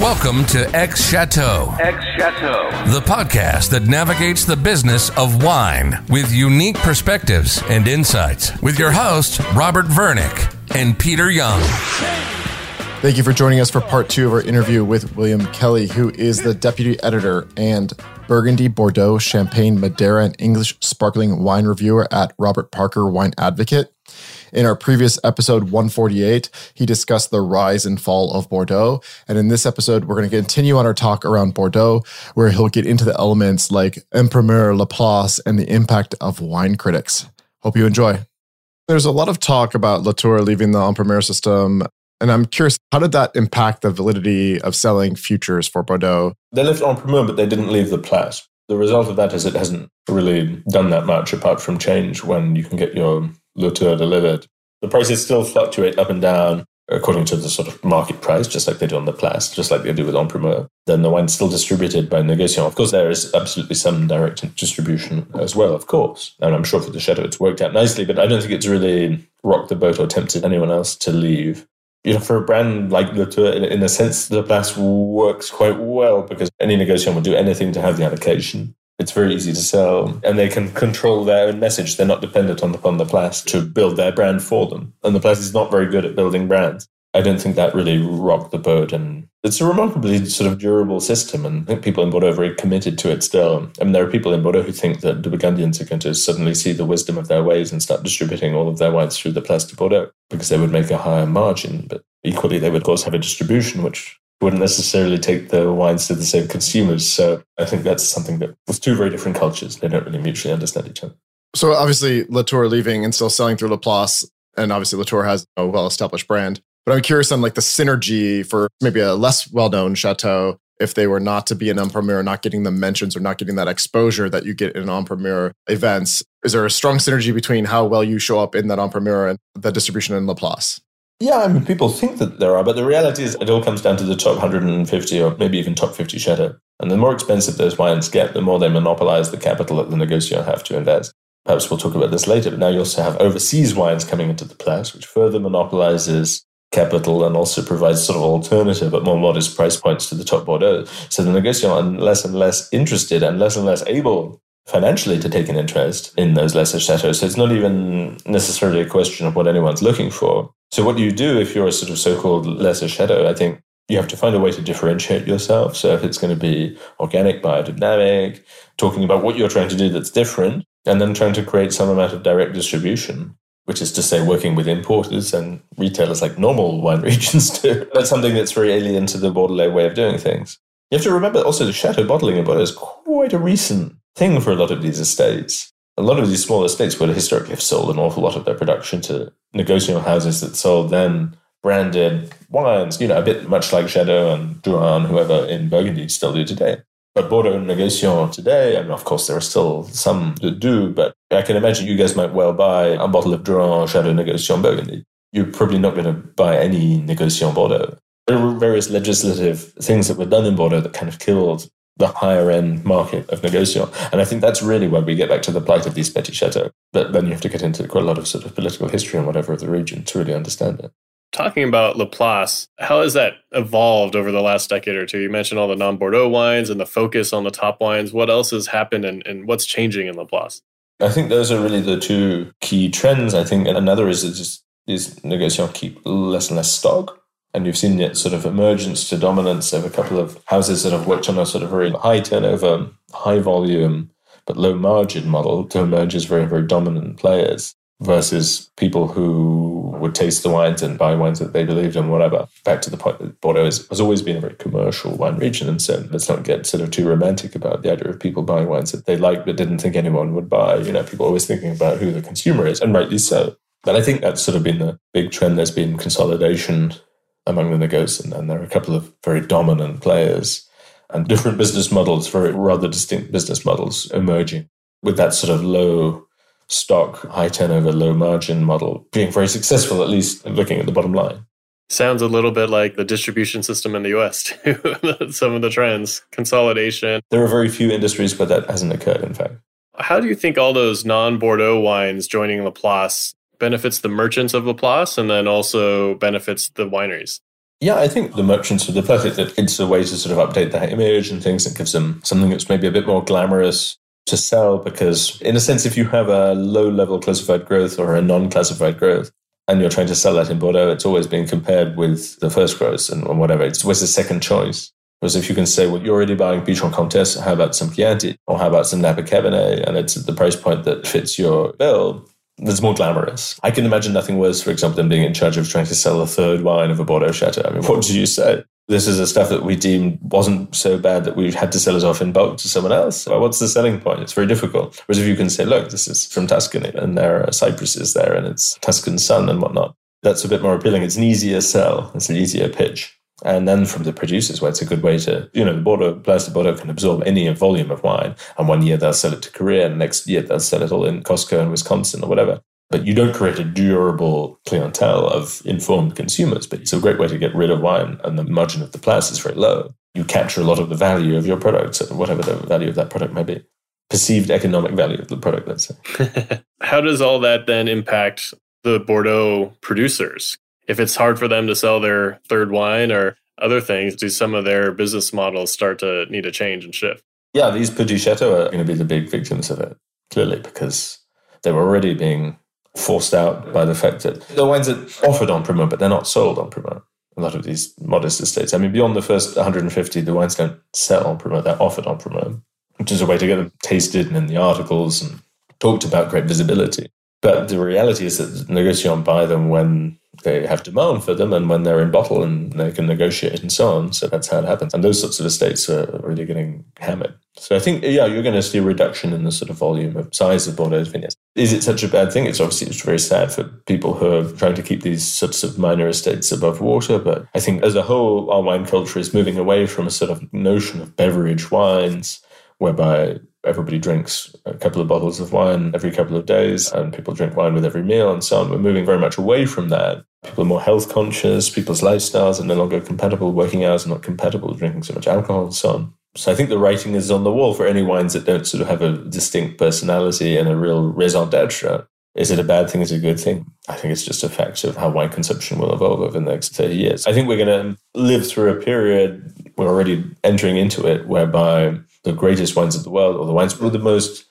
Welcome to X Chateau, X Chateau. the podcast that navigates the business of wine with unique perspectives and insights. With your hosts, Robert Vernick and Peter Young. Thank you for joining us for part two of our interview with William Kelley, who is the deputy editor and Burgundy, Bordeaux, Champagne, Madeira, and English sparkling wine reviewer at Robert Parker Wine Advocate. In our previous episode 148, he discussed the rise and fall of Bordeaux. And in this episode, we're going to continue on our talk around Bordeaux, where he'll get into the elements like en primeur, Laplace, and the impact of wine critics. Hope you enjoy. There's a lot of talk about Latour leaving the en primeur system. And I'm curious, how did that impact the validity of selling futures for Bordeaux? They left en primeur, but they didn't leave the Place. The result of that is it hasn't really done that much apart from change when you can get your Latour delivered. The prices still fluctuate up and down according to the sort of market price, just like they do on the Place, just like they do with en primeur. Then the wine's still distributed by Negociant. Of course, there is absolutely some direct distribution as well, of course. And I'm sure for the Chateau it's worked out nicely, but I don't think it's really rocked the boat or tempted anyone else to leave you know, for a brand like Latour, in, in a sense, the Place works quite well because any Negociant will do anything to have the allocation. It's very easy to sell, and they can control their own message. They're not dependent on upon the Place to build their brand for them. And the Place is not very good at building brands. I don't think that really rocked the boat, and it's a remarkably sort of durable system. And I think people in Bordeaux are very committed to it still. I mean, there are people in Bordeaux who think that the Burgundians are going to suddenly see the wisdom of their ways and start distributing all of their wines through the Place de Bordeaux because they would make a higher margin. But equally, they would of course have a distribution which wouldn't necessarily take the wines to the same consumers. So I think that's something that was two very different cultures. They don't really mutually understand each other. So obviously, Latour leaving and still selling through La Place, and obviously Latour has a well-established brand. But I'm curious on like the synergy for maybe a less well-known chateau if they were not to be en primeur, not getting the mentions or not getting that exposure that you get in en primeur events. Is there a strong synergy between how well you show up in that en primeur and the distribution in La Place? Yeah, I mean, people think that there are, but the reality is it all comes down to the top 150 or maybe even top 50 Chateau. And the more expensive those wines get, the more they monopolize the capital that the Negociant have to invest. Perhaps we'll talk about this later, but now you also have overseas wines coming into the Place, which further monopolizes capital and also provides sort of alternative but more modest price points to the top Bordeaux. So the Negociant are less and less interested and less and less able financially to take an interest in those lesser chateaus. So it's not even necessarily a question of what anyone's looking for. So what you do if you're a sort of so-called lesser chateau, I think you have to find a way to differentiate yourself. So if it's going to be organic, biodynamic, talking about what you're trying to do that's different, and then trying to create some amount of direct distribution, which is to say working with importers and retailers like normal wine regions do. That's something that's very alien to the Bordelais way of doing things. You have to remember also the chateau bottling in Bordeaux is quite a recent thing for a lot of these estates. A lot of these small estates would historically have sold an awful lot of their production to negociant houses that sold then branded wines, you know, a bit much like Jadot and Drouhin, whoever in Burgundy still do today. But Bordeaux Negociant today, and of course there are still some that do, but I can imagine you guys might well buy a bottle of Drouhin Jadot Negociant Burgundy. You're probably not going to buy any Negociant Bordeaux. There were various legislative things that were done in Bordeaux that kind of killed the higher end market of Negociant. And I think that's really where we get back to the plight of these petits chateaux. But then you have to get into quite a lot of sort of political history and whatever of the region to really understand it. Talking about La Place, how has that evolved over the last decade or two? You mentioned all the non Bordeaux wines and the focus on the top wines. What else has happened and, and what's changing in La Place? I think those are really the two key trends. I think another is that just these Negociants keep less and less stock. And you've seen it sort of emergence to dominance of a couple of houses that have worked on a sort of very high turnover, high volume, but low margin model to emerge as very, very dominant players versus people who would taste the wines and buy wines that they believed in, whatever. Back to the point that Bordeaux has always been a very commercial wine region. And so let's not get sort of too romantic about the idea of people buying wines that they liked but didn't think anyone would buy. You know, people always thinking about who the consumer is, and rightly so. But I think that's sort of been the big trend. There's been consolidation among the Negociants, and there are a couple of very dominant players and different business models, very rather distinct business models emerging with that sort of low stock, high turnover, low margin model being very successful, at least looking at the bottom line. Sounds a little bit like the distribution system in the US, too. Some of the trends, consolidation. There are very few industries where that hasn't occurred, in fact. How do you think all those non Bordeaux wines joining La Place benefits the merchants of La Place and then also benefits the wineries? Yeah, I think the merchants are the perfect. It's a way to sort of update their image and things. It gives them something that's maybe a bit more glamorous to sell because, in a sense, if you have a low level classified growth or a non classified growth, and you're trying to sell that in Bordeaux, it's always being compared with the first growth and, whatever. It's always a second choice. Whereas if you can say, well, you're already buying Pichon Comtesse, how about some Chianti? Or how about some Napa Cabernet? And it's at the price point that fits your bill, that's more glamorous. I can imagine nothing worse, for example, than being in charge of trying to sell a third wine of a Bordeaux Chateau. I mean, what do you say? This is a stuff that we deemed wasn't so bad that we had to sell it off in bulk to someone else. What's the selling point? It's very difficult. Whereas if you can say, look, this is from Tuscany and there are cypresses there and it's Tuscan sun and whatnot, that's a bit more appealing. It's an easier sell. It's an easier pitch. And then from the producers, where it's a good way to, you know, the Bordeaux, Place de Bordeaux can absorb any volume of wine. And one year they'll sell it to Korea, and next year they'll sell it all in Costco and Wisconsin or whatever. But you don't create a durable clientele of informed consumers. But it's a great way to get rid of wine, and the margin of the place is very low. You capture a lot of the value of your product, whatever the value of that product may be. Perceived economic value of the product, let's say. How does all that then impact the Bordeaux producers? If it's hard for them to sell their third wine or other things, do some of their business models start to need to change and shift? Yeah, these Chateau are going to be the big victims of it, clearly, because they were already being forced out by the fact that the wines that offered en primeur, but they're not sold en primeur. A lot of these modest estates. I mean, beyond the first 150, the wines don't sell en primeur, they're offered en primeur, which is a way to get them tasted and in the articles and talked about great visibility. But the reality is that negociants buy them when they have demand for them and when they're in bottle and they can negotiate and so on. So that's how it happens. And those sorts of estates are really getting hammered. So I think, yeah, you're going to see a reduction in the sort of volume of size of Bordeaux vineyards. Is it such a bad thing? It's obviously it's very sad for people who are trying to keep these sorts of minor estates above water. But I think as a whole, our wine culture is moving away from a sort of notion of beverage wines whereby everybody drinks a couple of bottles of wine every couple of days and people drink wine with every meal and so on. We're moving very much away from that. People are more health conscious, people's lifestyles are no longer compatible, working hours are not compatible, drinking so much alcohol and so on. So I think the writing is on the wall for any wines that don't sort of have a distinct personality and a real raison d'etre. Is it a bad thing? Is it a good thing? I think it's just a fact of how wine consumption will evolve over the next 30 years. I think we're going to live through a period, we're already entering into it, whereby the greatest wines of the world, or the wines with the most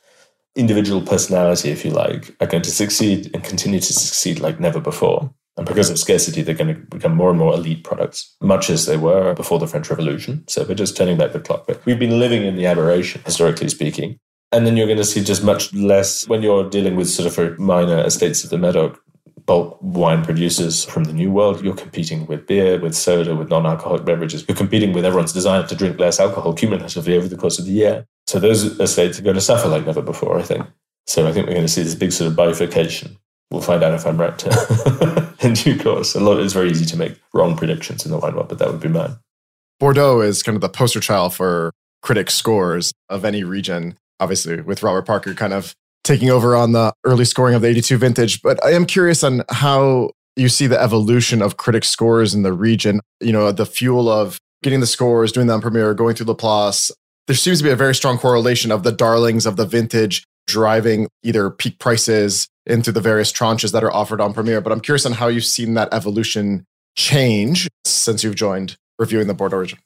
individual personality, if you like, are going to succeed and continue to succeed like never before. And because of scarcity, they're going to become more and more elite products, much as they were before the French Revolution. So we're just turning back the clock. But we've been living in the aberration, historically speaking. And then you're going to see just much less when you're dealing with sort of minor estates of the Medoc bulk wine producers from the New World. You're competing with beer, with soda, with non alcoholic beverages. You're competing with everyone's desire to drink less alcohol cumulatively over the course of the year. So those estates are going to suffer like never before, I think. So I think we're going to see this big sort of bifurcation. We'll find out if I'm right uh, in due course. A lot, it's very easy to make wrong predictions in the wine world, but that would be mine. Bordeaux is kind of the poster child for critic scores of any region. Obviously, with Robert Parker kind of taking over on the early scoring of the 82 vintage. But I am curious on how you see the evolution of critic scores in the region. You know, the fuel of getting the scores, doing the en primeur, going through La Place. There seems to be a very strong correlation of the darlings of the vintage driving either peak prices into the various tranches that are offered en primeur. But I'm curious on how you've seen that evolution change since you've joined reviewing the board region.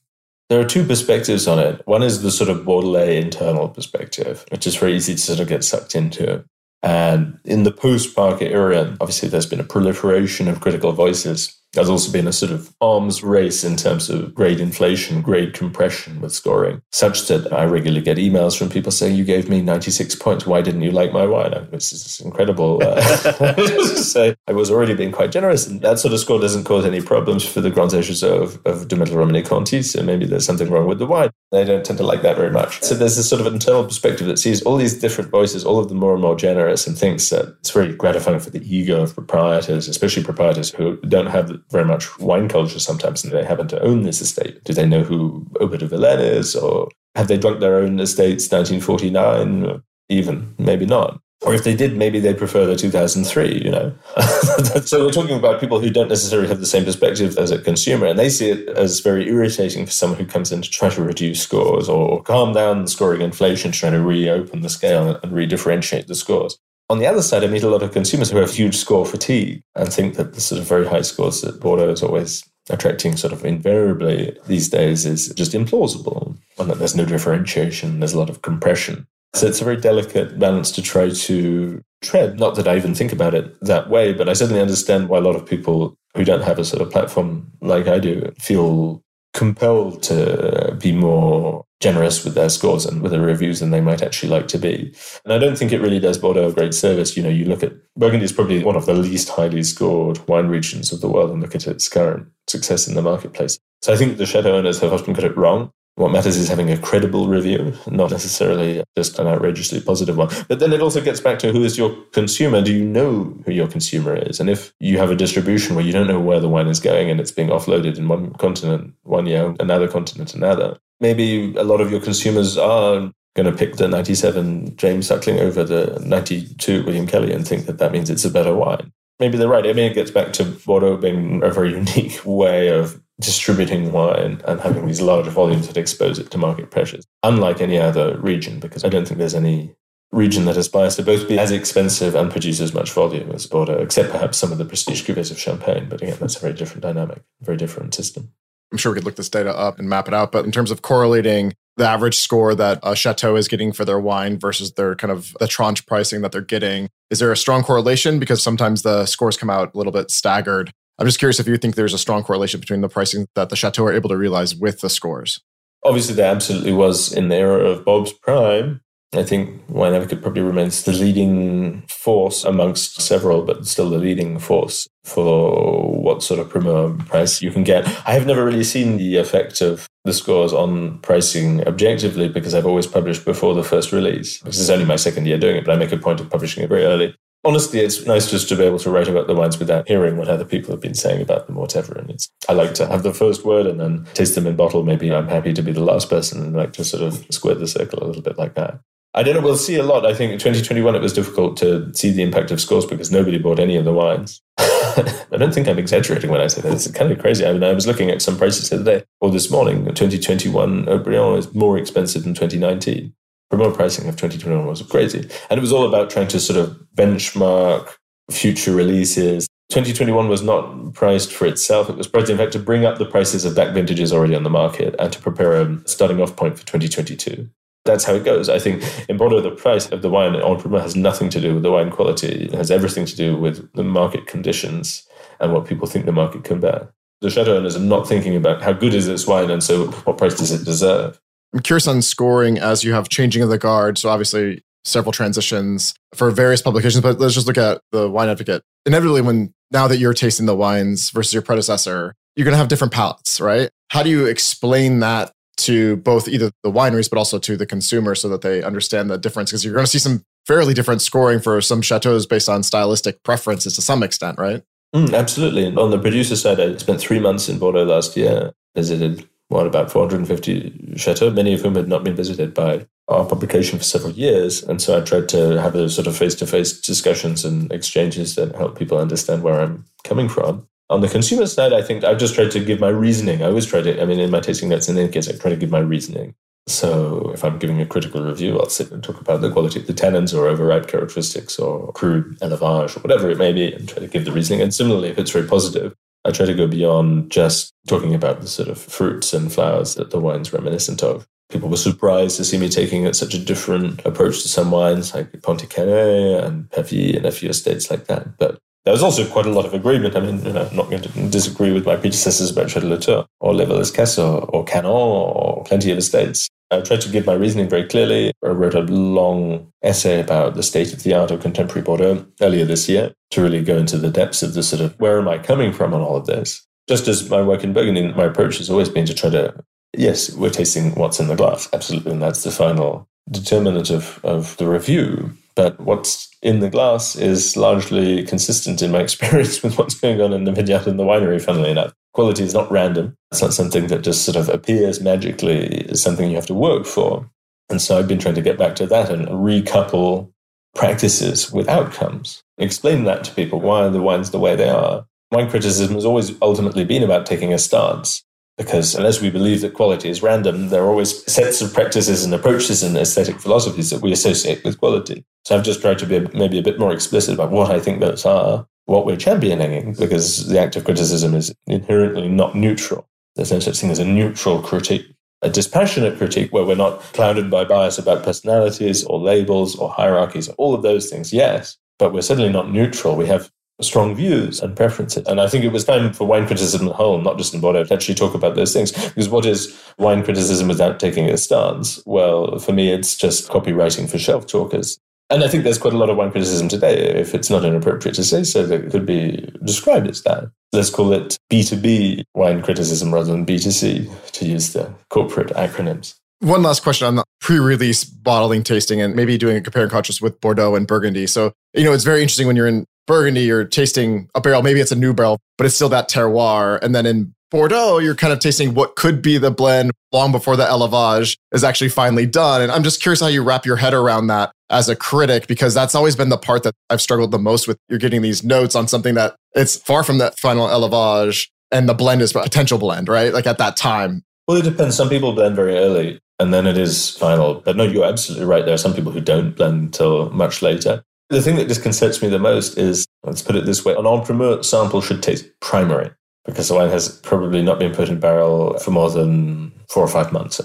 There are two perspectives on it. One is the sort of Bordelais internal perspective, which is very easy to sort of get sucked into. And in the post Parker era, obviously there's been a proliferation of critical voices there's also been a sort of arms race in terms of grade inflation, grade compression with scoring, such that I regularly get emails from people saying, You gave me 96 points. Why didn't you like my wine? This is incredible. Uh, say, I was already being quite generous. And that sort of score doesn't cause any problems for the Grands Reserve of, of Dometel Romanée Conti. So maybe there's something wrong with the wine. They don't tend to like that very much. So there's this sort of internal perspective that sees all these different voices, all of them more and more generous, and thinks that it's very gratifying for the ego of proprietors, especially proprietors who don't have very much wine culture sometimes and they happen to own this estate. Do they know who Aubert de Villaine is? Or have they drunk their own estates 1949? Even, maybe not. Or if they did, maybe they prefer the 2003, you know. so we're talking about people who don't necessarily have the same perspective as a consumer, and they see it as very irritating for someone who comes in to try to reduce scores or calm down the scoring inflation, trying to reopen the scale and redifferentiate the scores. On the other side, I meet a lot of consumers who have huge score fatigue and think that the sort of very high scores that Bordeaux is always attracting sort of invariably these days is just implausible, and that there's no differentiation, there's a lot of compression. So it's a very delicate balance to try to tread. Not that I even think about it that way, but I certainly understand why a lot of people who don't have a sort of platform like I do feel compelled to be more generous with their scores and with their reviews than they might actually like to be. And I don't think it really does Bordeaux a great service. You know, you look at Burgundy is probably one of the least highly scored wine regions of the world and look at its current success in the marketplace. So I think the chateau owners have often got it wrong. What matters is having a credible review, not necessarily just an outrageously positive one. But then it also gets back to who is your consumer? Do you know who your consumer is? And if you have a distribution where you don't know where the wine is going and it's being offloaded in one continent one year, another continent another, maybe a lot of your consumers are going to pick the 97 James Suckling over the 92 William Kelley and think that that means it's a better wine. Maybe they're right. I mean, it gets back to Bordeaux being a very unique way of distributing wine and having these large volumes that expose it to market pressures, unlike any other region, because I don't think there's any region that aspires to both be as expensive and produce as much volume as Bordeaux, except perhaps some of the prestige cuvées of Champagne. But again, that's a very different dynamic, very different system. I'm sure we could look this data up and map it out. But in terms of correlating the average score that a chateau is getting for their wine versus their kind of the tranche pricing that they're getting, is there a strong correlation? Because sometimes the scores come out a little bit staggered. I'm just curious if you think there's a strong correlation between the pricing that the chateau are able to realize with the scores. Obviously, there absolutely was in the era of Bob's prime. I think Wine Advocate probably remains the leading force amongst several, but still the leading force for what sort of promo price you can get. I have never really seen the effect of the scores on pricing objectively because I've always published before the first release. This is only my second year doing it, but I make a point of publishing it very early. Honestly, it's nice just to be able to write about the wines without hearing what other people have been saying about them, or whatever. And it's I like to have the first word and then taste them in bottle. Maybe I'm happy to be the last person and like to sort of square the circle a little bit like that. I don't know. We'll see a lot. I think in 2021 it was difficult to see the impact of scores because nobody bought any of the wines. I don't think I'm exaggerating when I say that. It's kind of crazy. I mean, I was looking at some prices the other day or this morning. 2021 Haut-Brion is more expensive than 2019. Promo pricing of 2021 was crazy, and it was all about trying to sort of benchmark future releases. 2021 was not priced for itself. It was priced, in fact, to bring up the prices of back vintages already on the market and to prepare a starting off point for 2022 that's how it goes. I think in Bordeaux, the price of the wine en primeur has nothing to do with the wine quality. It has everything to do with the market conditions and what people think the market can bear. The chateau owners are not thinking about how good is this wine and so what price does it deserve. I'm curious on scoring as you have changing of the guard. So obviously several transitions for various publications, but let's just look at the wine advocate. Inevitably, when now that you're tasting the wines versus your predecessor, you're going to have different palates, right? How do you explain that to both either the wineries but also to the consumer so that they understand the difference because you're going to see some fairly different scoring for some chateaus based on stylistic preferences to some extent right mm, absolutely on the producer side i spent three months in bordeaux last year visited what about 450 chateaux many of whom had not been visited by our publication for several years and so i tried to have a sort of face-to-face discussions and exchanges that help people understand where i'm coming from on the consumer side, I think I've just tried to give my reasoning. I always try to, I mean, in my tasting notes in any case, I try to give my reasoning. So if I'm giving a critical review, I'll sit and talk about the quality of the tannins or overripe characteristics or crude élevage or whatever it may be and try to give the reasoning. And similarly, if it's very positive, I try to go beyond just talking about the sort of fruits and flowers that the wine's reminiscent of. People were surprised to see me taking such a different approach to some wines like Pontet-Canet and Pavie and a few estates like that. But there was also quite a lot of agreement. I mean, you know, I'm not going to disagree with my predecessors about Château or Les Vallées or, or Canon or plenty of estates. I tried to give my reasoning very clearly. I wrote a long essay about the state of the art of contemporary Bordeaux earlier this year to really go into the depths of the sort of where am I coming from on all of this. Just as my work in Burgundy, my approach has always been to try to, yes, we're tasting what's in the glass, absolutely, and that's the final determinant of, of the review. But what's in the glass is largely consistent in my experience with what's going on in the vineyard and the winery, funnily enough. Quality is not random. It's not something that just sort of appears magically. It's something you have to work for. And so I've been trying to get back to that and recouple practices with outcomes. Explain that to people. Why are the wines the way they are? Wine criticism has always ultimately been about taking a stance because unless we believe that quality is random, there are always sets of practices and approaches and aesthetic philosophies that we associate with quality. So I've just tried to be maybe a bit more explicit about what I think those are, what we're championing because the act of criticism is inherently not neutral. There's no such thing as a neutral critique. A dispassionate critique where we're not clouded by bias about personalities or labels or hierarchies, all of those things, yes, but we're certainly not neutral. We have strong views and preferences. And I think it was time for wine criticism as a whole, not just in Bordeaux, to actually talk about those things. Because what is wine criticism without taking a stance? Well, for me, it's just copywriting for shelf talkers. And I think there's quite a lot of wine criticism today. If it's not inappropriate to say so, that could be described as that. Let's call it B2B wine criticism rather than B2C, to use the corporate acronyms. One last question on the pre-release bottling tasting and maybe doing a compare and contrast with Bordeaux and Burgundy. So, you know, it's very interesting when you're in Burgundy, you're tasting a barrel, maybe it's a new barrel, but it's still that terroir. And then in Bordeaux, you're kind of tasting what could be the blend long before the élevage is actually finally done. And I'm just curious how you wrap your head around that as a critic, because that's always been the part that I've struggled the most with. You're getting these notes on something that it's far from that final élevage and the blend is a potential blend, right? Like at that time. Well, it depends. Some people blend very early and then it is final. But no, you're absolutely right. There are some people who don't blend until much later. The thing that disconcerts me the most is, let's put it this way, an en primeur sample should taste primary because the wine has probably not been put in barrel for more than four or five months.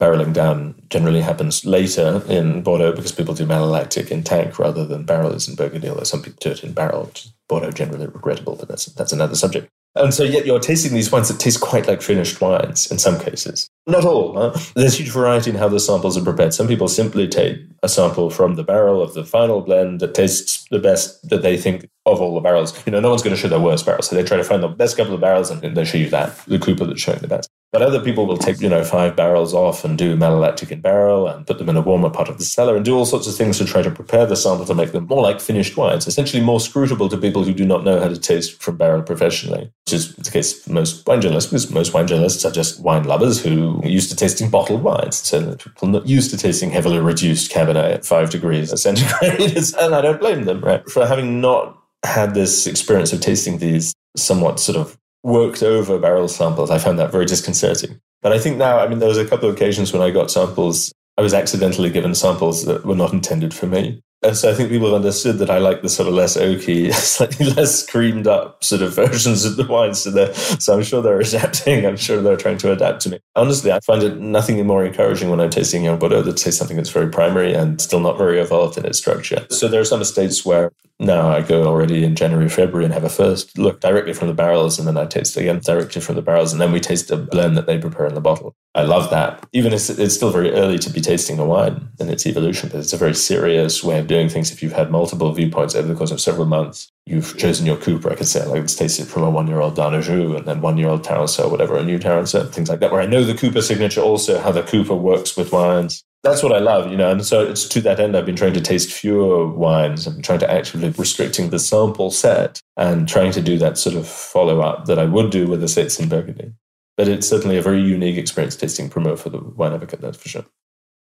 Barreling down generally happens later in Bordeaux because people do malolactic in tank rather than barrels in Burgundy, although some people do it in barrel, Bordeaux generally regrettable, but that's, that's another subject. And so yet you're tasting these wines that taste quite like finished wines in some cases. Not all. Huh? There's huge variety in how the samples are prepared. Some people simply take a sample from the barrel of the final blend that tastes the best that they think of all the barrels. You know, no one's going to show their worst barrel. So they try to find the best couple of barrels and they show you that, the Cooper that's showing the best. But other people will take, you know, five barrels off and do malolactic in barrel and put them in a warmer part of the cellar and do all sorts of things to try to prepare the sample to make them more like finished wines, essentially more scrutable to people who do not know how to taste from barrel professionally, which is the case for most wine journalists, because most wine journalists are just wine lovers who are used to tasting bottled wines. So people not used to tasting heavily reduced Cabernet at five degrees centigrade. and I don't blame them, right, for having not had this experience of tasting these somewhat sort of worked over barrel samples. I found that very disconcerting. But I think now, I mean, there was a couple of occasions when I got samples, I was accidentally given samples that were not intended for me. And so I think people have understood that I like the sort of less oaky, slightly less creamed up sort of versions of the wines. So, so I'm sure they're adapting. I'm sure they're trying to adapt to me. Honestly, I find it nothing more encouraging when I'm tasting young Bordeaux that tastes something that's very primary and still not very evolved in its structure. So there are some estates where now I go already in January, February and have a first look directly from the barrels and then I taste again directly from the barrels and then we taste the blend that they prepare in the bottle. I love that. Even if it's still very early to be tasting a wine in its evolution, but it's a very serious way of doing things. If you've had multiple viewpoints over the course of several months, you've chosen your Cooper. I could say, like, let's taste it from a one year old Darnajou and then one year old Taransaud, whatever, a new Taransaud, things like that, where I know the Cooper signature also, how the Cooper works with wines. That's what I love, you know. And so it's to that end, I've been trying to taste fewer wines. I'm trying to actively restricting the sample set and trying to do that sort of follow up that I would do with the sets in Burgundy. But it's certainly a very unique experience tasting Primeur for the wine advocate, that's for sure.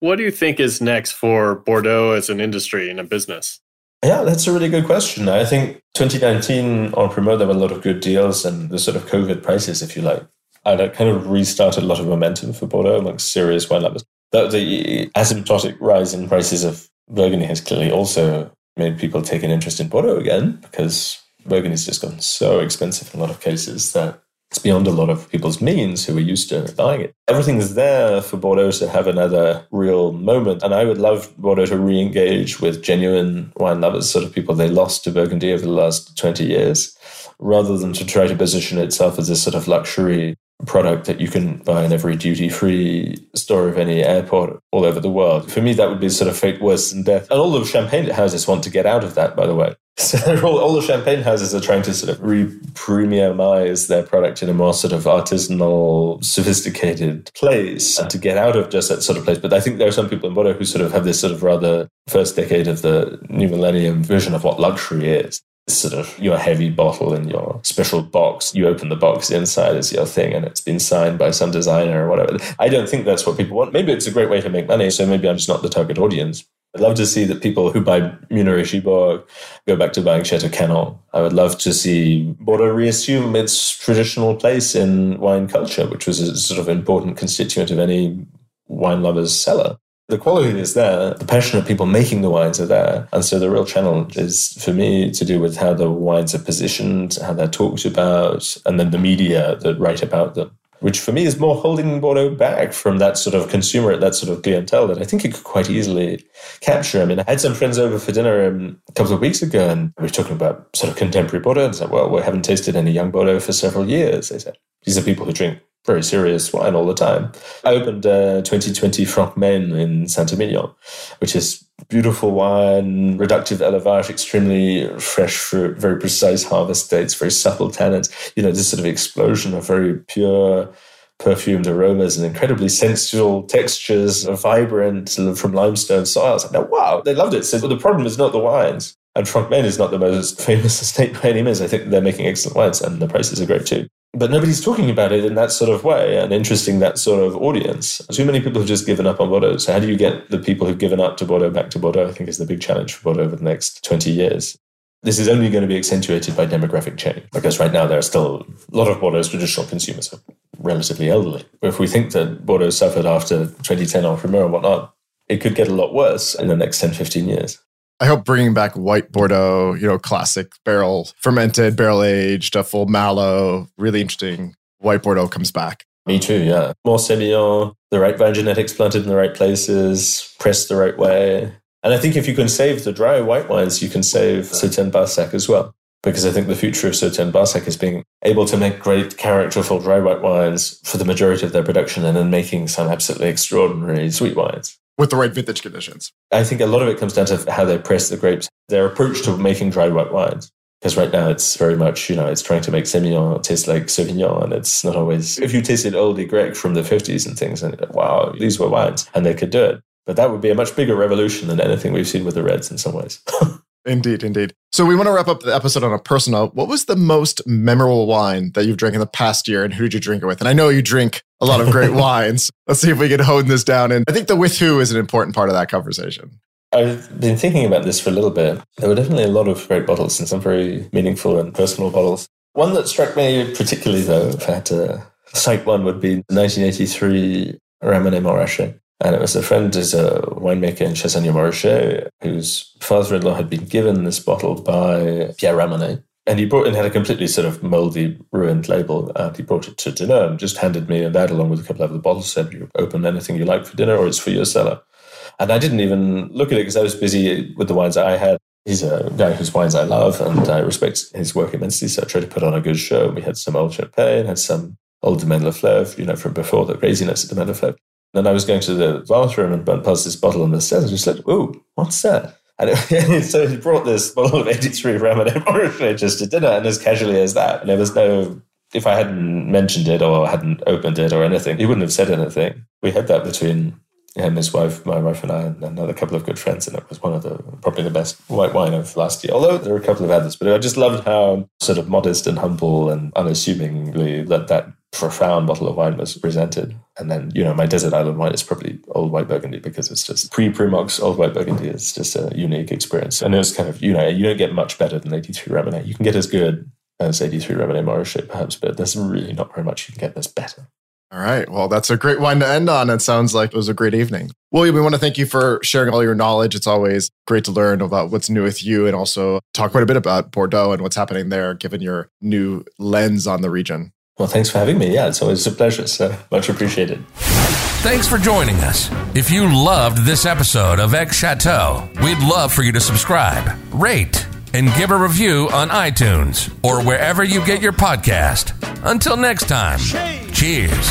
What do you think is next for Bordeaux as an industry and a business? Yeah, that's a really good question. I think 2019 en primeur, there were a lot of good deals and the sort of COVID prices, if you like. And it kind of restarted a lot of momentum for Bordeaux amongst serious wine lovers. The, the asymptotic rise in prices of Burgundy has clearly also made people take an interest in Bordeaux again because Burgundy's just gotten so expensive in a lot of cases that it's beyond a lot of people's means who are used to buying it. Everything's there for Bordeaux to have another real moment. And I would love Bordeaux to re engage with genuine wine lovers, sort of people they lost to Burgundy over the last 20 years, rather than to try to position itself as this sort of luxury product that you can buy in every duty free store of any airport all over the world. For me, that would be sort of fate worse than death. And all the champagne houses want to get out of that, by the way. So all, all the champagne houses are trying to sort of re-premiumize their product in a more sort of artisanal, sophisticated place and to get out of just that sort of place. But I think there are some people in Bordeaux who sort of have this sort of rather first decade of the new millennium vision of what luxury is sort of your heavy bottle in your special box. You open the box, inside is your thing, and it's been signed by some designer or whatever. I don't think that's what people want. Maybe it's a great way to make money, so maybe I'm just not the target audience. I'd love to see that people who buy Mugneret-Gibourg go back to buying Chateau Canon. I would love to see Bordeaux reassume its traditional place in wine culture, which was a sort of important constituent of any wine lover's cellar. The quality is there, the passionate people making the wines are there. And so the real challenge is for me to do with how the wines are positioned, how they're talked about, and then the media that write about them which for me is more holding Bordeaux back from that sort of consumer, that sort of clientele that I think it could quite easily capture. I mean, I had some friends over for dinner um, a couple of weeks ago, and we were talking about sort of contemporary Bordeaux. And said, well, we haven't tasted any young Bordeaux for several years. They said, these are people who drink very serious wine all the time. I opened uh, 2020 Franc Mayne in Saint-Emilion, which is beautiful wine, reductive élevage, extremely fresh fruit, very precise harvest dates, very subtle tannins. You know, this sort of explosion of very pure perfumed aromas and incredibly sensual textures, vibrant from limestone soils. Now, wow, they loved it. So the problem is not the wines. And Franc Mayne is not the most famous estate by any means. I think they're making excellent wines and the prices are great too but nobody's talking about it in that sort of way and interesting that sort of audience. Too many people have just given up on Bordeaux. So how do you get the people who've given up to Bordeaux back to Bordeaux? I think is the big challenge for Bordeaux over the next 20 years. This is only going to be accentuated by demographic change because right now there are still a lot of Bordeaux's traditional consumers are relatively elderly. But if we think that Bordeaux suffered after 2010 or Primeur and whatnot, it could get a lot worse in the next 10, 15 years. I hope bringing back white Bordeaux, you know, classic barrel fermented, barrel aged, a full malo, really interesting white Bordeaux comes back. Me too, yeah. More Semillon, the right vine genetics planted in the right places, pressed the right way. And I think if you can save the dry white wines, you can save Sauternes Barsac as well. Because I think the future of Sauternes Barsac is being able to make great characterful dry white wines for the majority of their production and then making some absolutely extraordinary sweet wines with the right vintage conditions. I think a lot of it comes down to how they press the grapes, their approach to making dry white wines. Because right now it's very much, you know, it's trying to make Semillon taste like Sauvignon, and it's not always. If you tasted Old Grec from the 50s and things, and wow, these were wines, and they could do it. But that would be a much bigger revolution than anything we've seen with the Reds in some ways. Indeed, indeed. So we want to wrap up the episode on a personal. What was the most memorable wine that you've drank in the past year, and who did you drink it with? And I know you drink a lot of great wines. Let's see if we can hone this down. And I think the with who is an important part of that conversation. I've been thinking about this for a little bit. There were definitely a lot of great bottles and some very meaningful and personal bottles. One that struck me particularly, though, if I had to cite one, would be 1983 Ramonet Montrachet. And it was a friend who's a winemaker in Chassagne Montrachet, whose father in law had been given this bottle by Pierre Ramonet. And he brought and had a completely sort of moldy, ruined label. And he brought it to dinner and just handed me that along with a couple of other bottles. Said, "You open anything you like for dinner, or it's for your cellar." And I didn't even look at it because I was busy with the wines I had. He's a guy whose wines I love, and I respect his work immensely. So I tried to put on a good show. We had some old champagne, had some old Domaine Leflaive, you know, from before the craziness of Domaine Leflaive. Then I was going to the bathroom and passed this bottle on the stairs and just like, "Ooh, what's that?" And it, so he brought this bottle of 83 Ramonet Montrachet just to dinner, and as casually as that. And there was no, if I hadn't mentioned it or hadn't opened it or anything, he wouldn't have said anything. We had that between him, his wife, my wife, and I, and another couple of good friends. And it was one of the, probably the best white wine of last year. Although there were a couple of others, but I just loved how sort of modest and humble and unassumingly that that profound bottle of wine was presented. And then, you know, my desert island wine is probably old white Burgundy because it's just pre premox old white Burgundy. It's just a unique experience. And it was kind of, you know, you don't get much better than 83 Ramonet. You can get as good as 83 Ramonet Montrachet, perhaps, but there's really not very much you can get that's better. All right. Well, that's a great wine to end on. It sounds like it was a great evening. William, we want to thank you for sharing all your knowledge. It's always great to learn about what's new with you and also talk quite a bit about Bordeaux and what's happening there, given your new lens on the region. Well, thanks for having me. Yeah, it's always a pleasure. So much appreciated. Thanks for joining us. If you loved this episode of X Chateau, we'd love for you to subscribe, rate, and give a review on iTunes or wherever you get your podcast. Until next time, cheers.